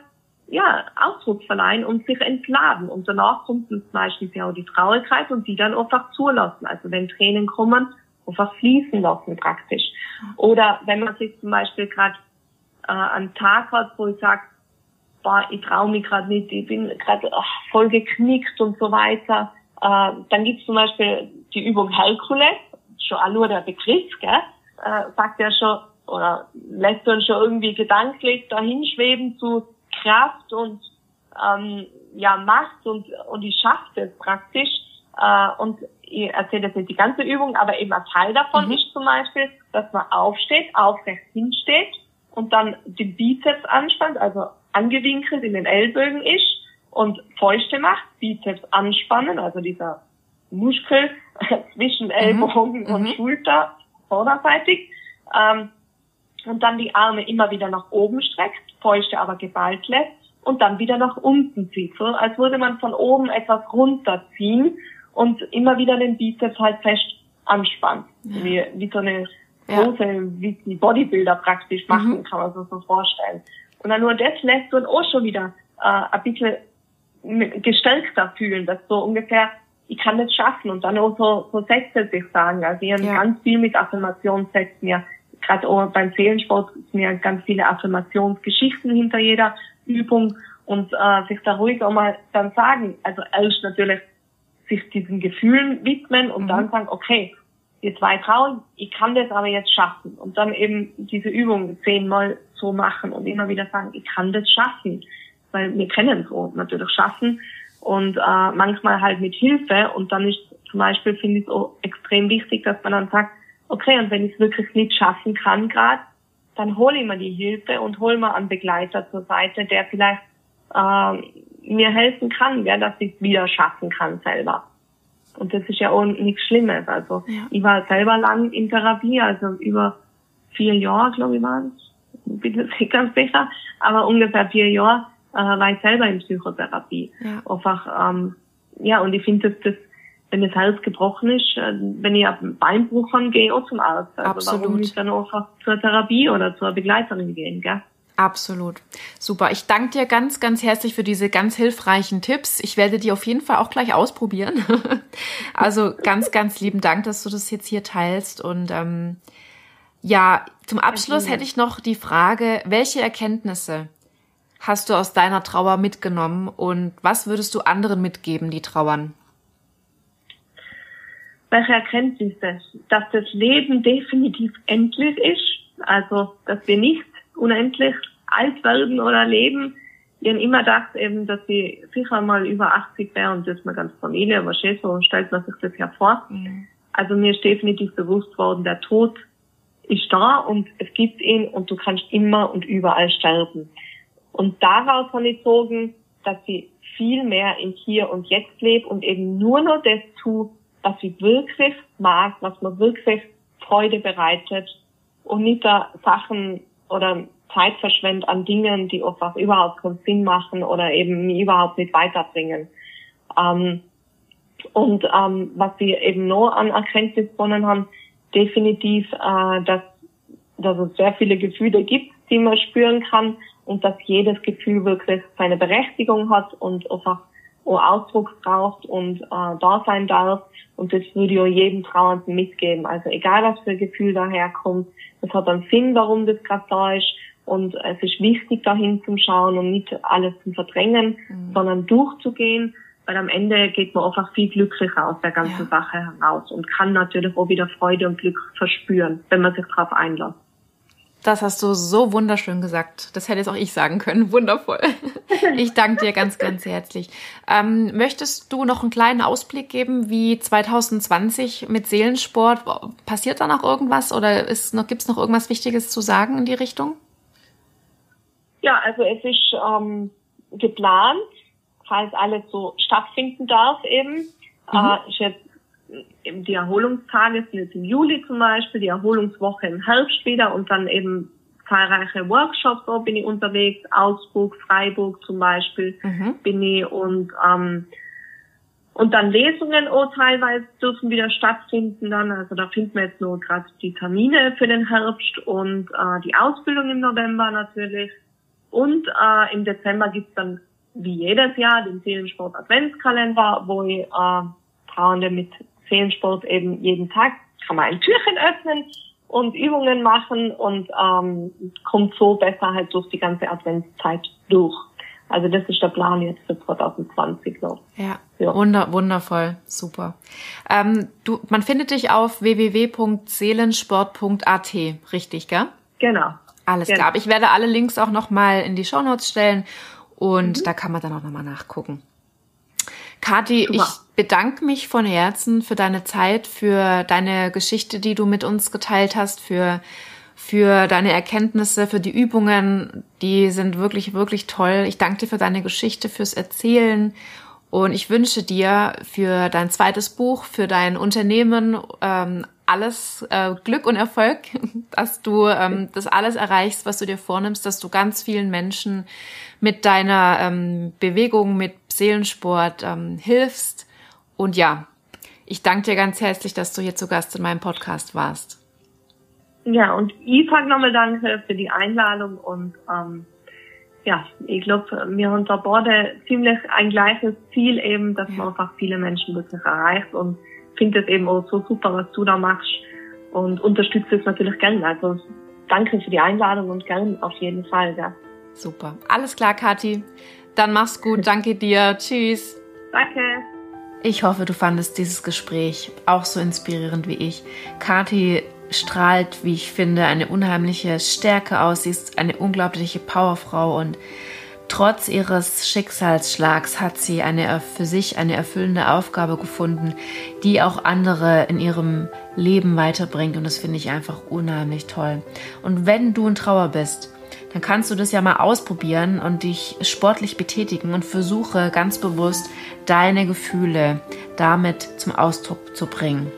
[SPEAKER 2] ja, Ausdruck verleihen und sich entladen. Und danach kommt meistens ja auch die Traurigkeit und die dann einfach zulassen. Also wenn Tränen kommen, einfach fließen lassen praktisch. Oder wenn man sich zum Beispiel gerade äh, einen Tag hat, wo ich sage, boah, ich traue mich gerade nicht, ich bin gerade voll geknickt und so weiter, äh, dann gibt's zum Beispiel die Übung Herkules, schon auch nur der Begriff, gell, äh, sagt ja schon, oder lässt uns schon irgendwie gedanklich dahin schweben zu Kraft und ähm, ja Macht und und ich schaffe es praktisch äh, und ich erzähle jetzt nicht die ganze Übung, aber eben ein Teil davon mhm. ist zum Beispiel, dass man aufsteht, aufrecht hinsteht und dann den Bizeps anspannt, also angewinkelt in den Ellbogen ist und Fäuste macht, Bizeps anspannen, also dieser Muskel *laughs* zwischen Ellbogen mhm. und mhm. Schulter vorderseitig. Ähm, und dann die Arme immer wieder nach oben streckt, Fäuste aber geballt lässt und dann wieder nach unten zieht, so als würde man von oben etwas runterziehen und immer wieder den Bizeps halt fest anspannt, ja. wie, wie so eine große, ja. wie die Bodybuilder praktisch machen, mhm. kann man sich so vorstellen. Und dann nur das lässt du auch schon wieder äh, ein bisschen gestärkter fühlen, dass so ungefähr, ich kann das schaffen und dann auch so, so Sätze sich sagen. Also ich ja. ganz viel mit Affirmationssätzen ja gerade auch beim Seelensport sind ja ganz viele Affirmationsgeschichten hinter jeder Übung. Und äh, sich da ruhig auch mal dann sagen, also erst natürlich sich diesen Gefühlen widmen und mhm. dann sagen, okay, die zwei Frauen, ich kann das aber jetzt schaffen. Und dann eben diese Übung zehnmal so machen und immer wieder sagen, ich kann das schaffen, weil wir können es auch natürlich schaffen. Und äh, manchmal halt mit Hilfe. Und dann ist zum Beispiel finde ich es auch extrem wichtig, dass man dann sagt, okay, und wenn ich es wirklich nicht schaffen kann gerade, dann hole ich mir die Hilfe und hole mir einen Begleiter zur Seite, der vielleicht äh, mir helfen kann, ja, dass ich es wieder schaffen kann selber. Und das ist ja auch nichts Schlimmes. Also ja. ich war selber lang in Therapie, also über vier Jahre, glaube ich, waren es. Bin jetzt nicht ganz sicher, aber ungefähr vier Jahre äh, war ich selber in Psychotherapie. Ja. Einfach, ähm, ja, und ich finde, dass das wenn das Herz gebrochen ist, äh, wenn ich einen Beinbruch habe, gehe ich auch zum Arzt. Also Absolut. warum nicht dann einfach zur Therapie oder zur Begleiterin gehen, gell?
[SPEAKER 1] Absolut. Super. Ich danke dir ganz, ganz herzlich für diese ganz hilfreichen Tipps. Ich werde die auf jeden Fall auch gleich ausprobieren. *laughs* also ganz, ganz lieben Dank, dass du das jetzt hier teilst. Und ähm, ja, zum Abschluss hätte ich noch die Frage, welche Erkenntnisse hast du aus deiner Trauer mitgenommen und was würdest du anderen mitgeben, die trauern?
[SPEAKER 2] Welche Erkenntnisse? Dass das Leben definitiv endlich ist, also dass wir nicht unendlich alt werden oder leben. Ich habe immer gedacht eben, dass ich sicher mal über 80 wäre und das ist mir ganz Familie, aber schön, so stellt man sich das ja vor. Mhm. Also mir ist definitiv bewusst worden, der Tod ist da und es gibt ihn und du kannst immer und überall sterben. Und daraus habe ich gezogen, dass ich viel mehr im Hier und Jetzt lebe und eben nur noch das tue, was ich wirklich mag, was mir wirklich Freude bereitet und nicht da Sachen oder Zeit verschwendet an Dingen, die einfach überhaupt keinen Sinn machen oder eben mich überhaupt nicht weiterbringen. Ähm, und ähm, was wir eben noch an Erkenntnis gewonnen haben, definitiv, äh, dass, dass es sehr viele Gefühle gibt, die man spüren kann und dass jedes Gefühl wirklich seine Berechtigung hat und einfach Ausdruck braucht und äh, da sein darf. Und das würde ich jedem Trauernden mitgeben. Also egal, was für ein Gefühl daherkommt, das hat einen Sinn, warum das gerade da ist. Und es ist wichtig, dahin zu schauen und nicht alles zu verdrängen, mhm. sondern durchzugehen, weil am Ende geht man einfach viel glücklicher aus der ganzen ja. Sache heraus und kann natürlich auch wieder Freude und Glück verspüren, wenn man sich darauf einlässt.
[SPEAKER 1] Das hast du so wunderschön gesagt. Das hätte jetzt auch ich sagen können. *laughs* Wundervoll. Ich danke dir ganz, ganz herzlich. Ähm, möchtest du noch einen kleinen Ausblick geben, wie 2020 mit Seelensport? Passiert da noch irgendwas oder ist noch, gibt's noch irgendwas Wichtiges zu sagen in die Richtung?
[SPEAKER 2] Ja, also es ist ähm, geplant, falls alles so stattfinden darf eben. Mhm. Äh, ist jetzt die Erholungstage sind jetzt im Juli zum Beispiel, die Erholungswoche im Herbst wieder und dann eben zahlreiche Workshops, so bin ich unterwegs, Augsburg, Freiburg zum Beispiel mhm. bin ich und ähm, und dann Lesungen auch teilweise dürfen wieder stattfinden dann. Also da finden wir jetzt nur gerade die Termine für den Herbst und äh, die Ausbildung im November natürlich. Und äh, im Dezember gibt's dann wie jedes Jahr den Seelensport Adventskalender, wo ich äh, Trauernde mit Seelensport eben jeden Tag kann man ein Türchen öffnen und Übungen machen und ähm, kommt so besser halt durch die ganze Adventszeit durch. Also das ist der Plan jetzt für 2020 noch.
[SPEAKER 1] Ja, ja. Wunder, wundervoll, super. Ähm, du, man findet dich auf www.seelensport.at, richtig, gell?
[SPEAKER 2] Genau.
[SPEAKER 1] Alles genau. klar. Ich werde alle Links auch nochmal in die Shownotes stellen und mhm. da kann man dann auch nochmal nachgucken. Kathi, ich bedanke mich von Herzen für deine Zeit, für deine Geschichte, die du mit uns geteilt hast, für, für deine Erkenntnisse, für die Übungen. Die sind wirklich, wirklich toll. Ich danke dir für deine Geschichte, fürs Erzählen. Und ich wünsche dir für dein zweites Buch, für dein Unternehmen ähm, alles äh, Glück und Erfolg, *laughs* dass du ähm, das alles erreichst, was du dir vornimmst, dass du ganz vielen Menschen mit deiner ähm, Bewegung, mit Seelensport ähm, hilfst. Und ja, ich danke dir ganz herzlich, dass du hier zu Gast in meinem Podcast warst.
[SPEAKER 2] Ja, und ich sage nochmal Danke für die Einladung und ähm, ja, ich glaube, wir haben da beide ziemlich ein gleiches Ziel eben, dass man einfach viele Menschen wirklich erreicht und finde es eben auch so super, was du da machst. und unterstütze es natürlich gerne. Also danke für die Einladung und gern auf jeden Fall. Ja.
[SPEAKER 1] Super. Alles klar, Kathi. Dann mach's gut. *laughs* Danke dir. Tschüss.
[SPEAKER 2] Danke.
[SPEAKER 1] Ich hoffe, du fandest dieses Gespräch auch so inspirierend wie ich. Kathi strahlt, wie ich finde, eine unheimliche Stärke aus. Sie ist eine unglaubliche Powerfrau und trotz ihres Schicksalsschlags hat sie eine für sich eine erfüllende Aufgabe gefunden, die auch andere in ihrem Leben weiterbringt und das finde ich einfach unheimlich toll. Und wenn du in Trauer bist, dann kannst du das ja mal ausprobieren und dich sportlich betätigen und versuche ganz bewusst deine Gefühle damit zum Ausdruck zu bringen.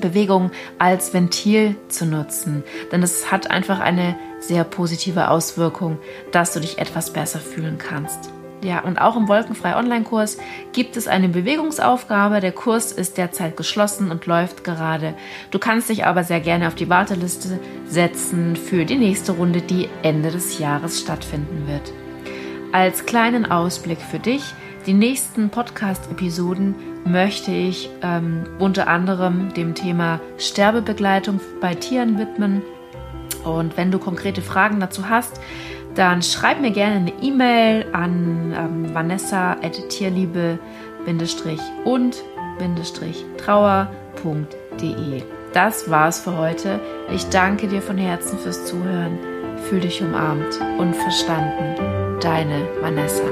[SPEAKER 1] Bewegung als Ventil zu nutzen, denn es hat einfach eine sehr positive Auswirkung, dass du dich etwas besser fühlen kannst. Ja, und auch im Wolkenfrei Online-Kurs gibt es eine Bewegungsaufgabe. Der Kurs ist derzeit geschlossen und läuft gerade. Du kannst dich aber sehr gerne auf die Warteliste setzen für die nächste Runde, die Ende des Jahres stattfinden wird. Als kleinen Ausblick für dich, die nächsten Podcast-Episoden möchte ich ähm, unter anderem dem Thema Sterbebegleitung bei Tieren widmen. Und wenn du konkrete Fragen dazu hast, dann schreib mir gerne eine E-Mail an ähm, vanessa.tierliebe-und-trauer.de. Das war's für heute. Ich danke dir von Herzen fürs Zuhören. Fühl dich umarmt und verstanden. Deine Vanessa.